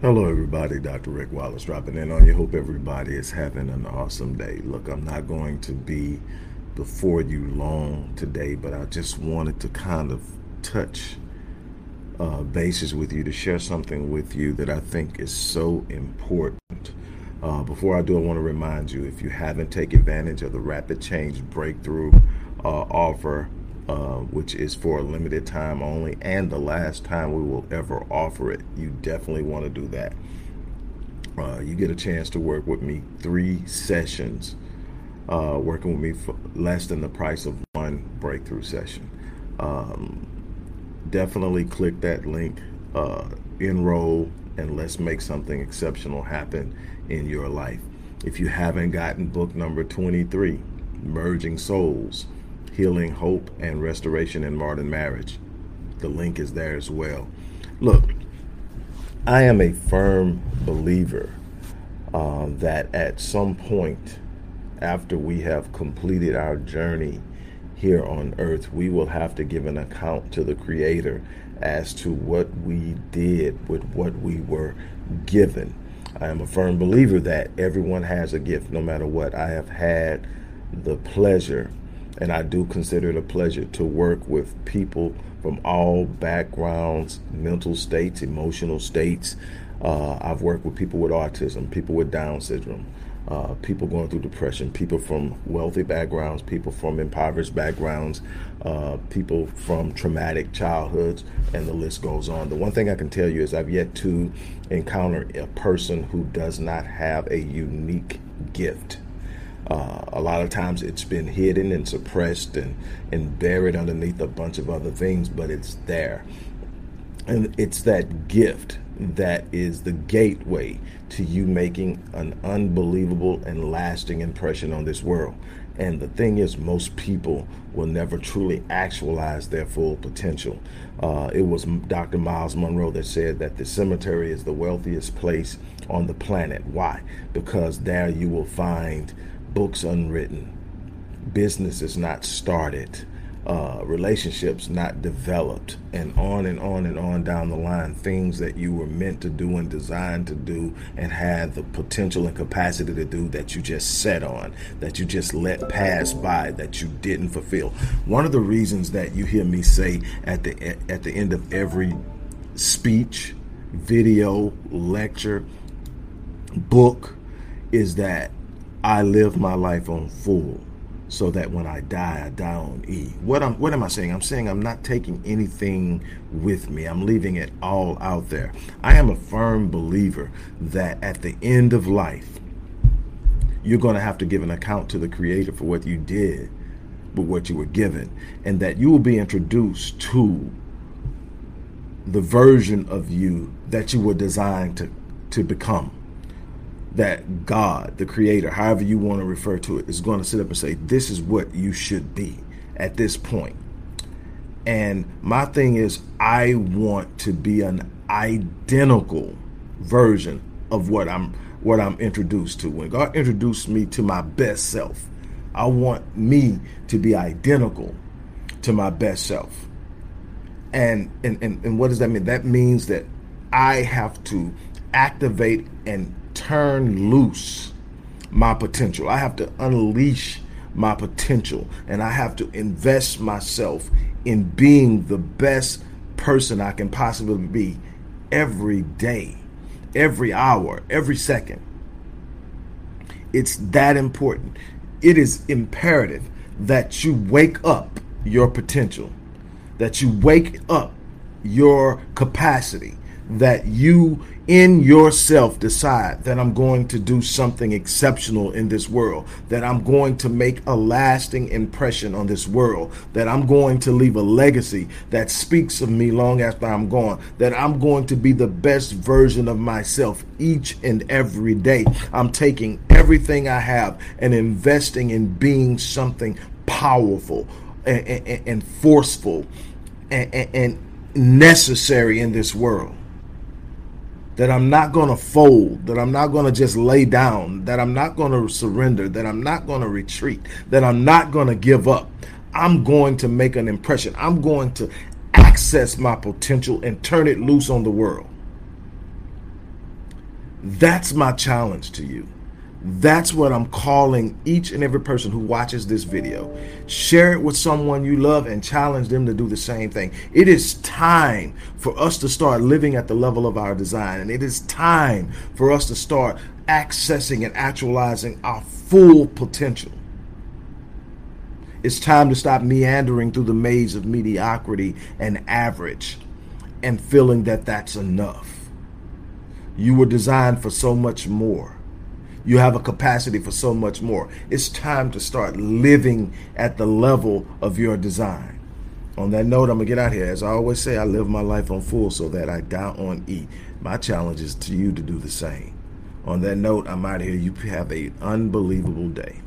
Hello, everybody. Dr. Rick Wallace dropping in on you. Hope everybody is having an awesome day. Look, I'm not going to be before you long today, but I just wanted to kind of touch uh, bases with you to share something with you that I think is so important. Uh, before I do, I want to remind you if you haven't taken advantage of the Rapid Change Breakthrough uh, offer, uh, which is for a limited time only and the last time we will ever offer it, you definitely want to do that. Uh, you get a chance to work with me three sessions, uh, working with me for less than the price of one breakthrough session. Um, definitely click that link, uh, enroll, and let's make something exceptional happen in your life. If you haven't gotten book number 23, Merging Souls, Healing, Hope, and Restoration in Modern Marriage. The link is there as well. Look, I am a firm believer uh, that at some point after we have completed our journey here on earth, we will have to give an account to the Creator as to what we did with what we were given. I am a firm believer that everyone has a gift, no matter what. I have had the pleasure and I do consider it a pleasure to work with people from all backgrounds, mental states, emotional states. Uh, I've worked with people with autism, people with Down syndrome, uh, people going through depression, people from wealthy backgrounds, people from impoverished backgrounds, uh, people from traumatic childhoods, and the list goes on. The one thing I can tell you is I've yet to encounter a person who does not have a unique gift. Uh, a lot of times it's been hidden and suppressed and, and buried underneath a bunch of other things, but it's there. And it's that gift that is the gateway to you making an unbelievable and lasting impression on this world. And the thing is, most people will never truly actualize their full potential. Uh, it was Dr. Myles Munroe that said that the cemetery is the wealthiest place on the planet. Why? Because there you will find books unwritten, businesses not started, uh, relationships not developed, and on and on and on down the line, things that you were meant to do and designed to do and had the potential and capacity to do that you just set on, that you just let pass by, that you didn't fulfill. One of the reasons that you hear me say at the at the end of every speech, video, lecture, book is that I live my life on full so that when I die, I die on E. What am what am I saying? I'm saying I'm not taking anything with me. I'm leaving it all out there. I am a firm believer that at the end of life, you're going to have to give an account to the creator for what you did with what you were given and that you will be introduced to the version of you that you were designed to to become that God, the creator, however you want to refer to it, is going to sit up and say, This is what you should be at this point. And my thing is, I want to be an identical version of what I'm what I'm introduced to. When God introduced me to my best self, I want me to be identical to my best self. And and, and, and what does that mean? That means that I have to activate and turn loose my potential. I have to unleash my potential and I have to invest myself in being the best person I can possibly be every day, every hour, every second. It's that important. It is imperative that you wake up your potential, that you wake up your capacity, that you in yourself decide that I'm going to do something exceptional in this world, that I'm going to make a lasting impression on this world, that I'm going to leave a legacy that speaks of me long after I'm gone, that I'm going to be the best version of myself each and every day. I'm taking everything I have and investing in being something powerful and, and, and forceful and, and necessary in this world. That I'm not going to fold, that I'm not going to just lay down, that I'm not going to surrender, that I'm not going to retreat, that I'm not going to give up. I'm going to make an impression. I'm going to access my potential and turn it loose on the world. That's my challenge to you. That's what I'm calling each and every person who watches this video. Share it with someone you love and challenge them to do the same thing. It is time for us to start living at the level of our design, and it is time for us to start accessing and actualizing our full potential. It's time to stop meandering through the maze of mediocrity and average and feeling that that's enough. You were designed for so much more you have a capacity for so much more. It's time to start living at the level of your design. On that note, I'm going to get out here. As I always say, I live my life on full so that I die on E. My challenge is to you to do the same. On that note, I'm out of here. You have an unbelievable day.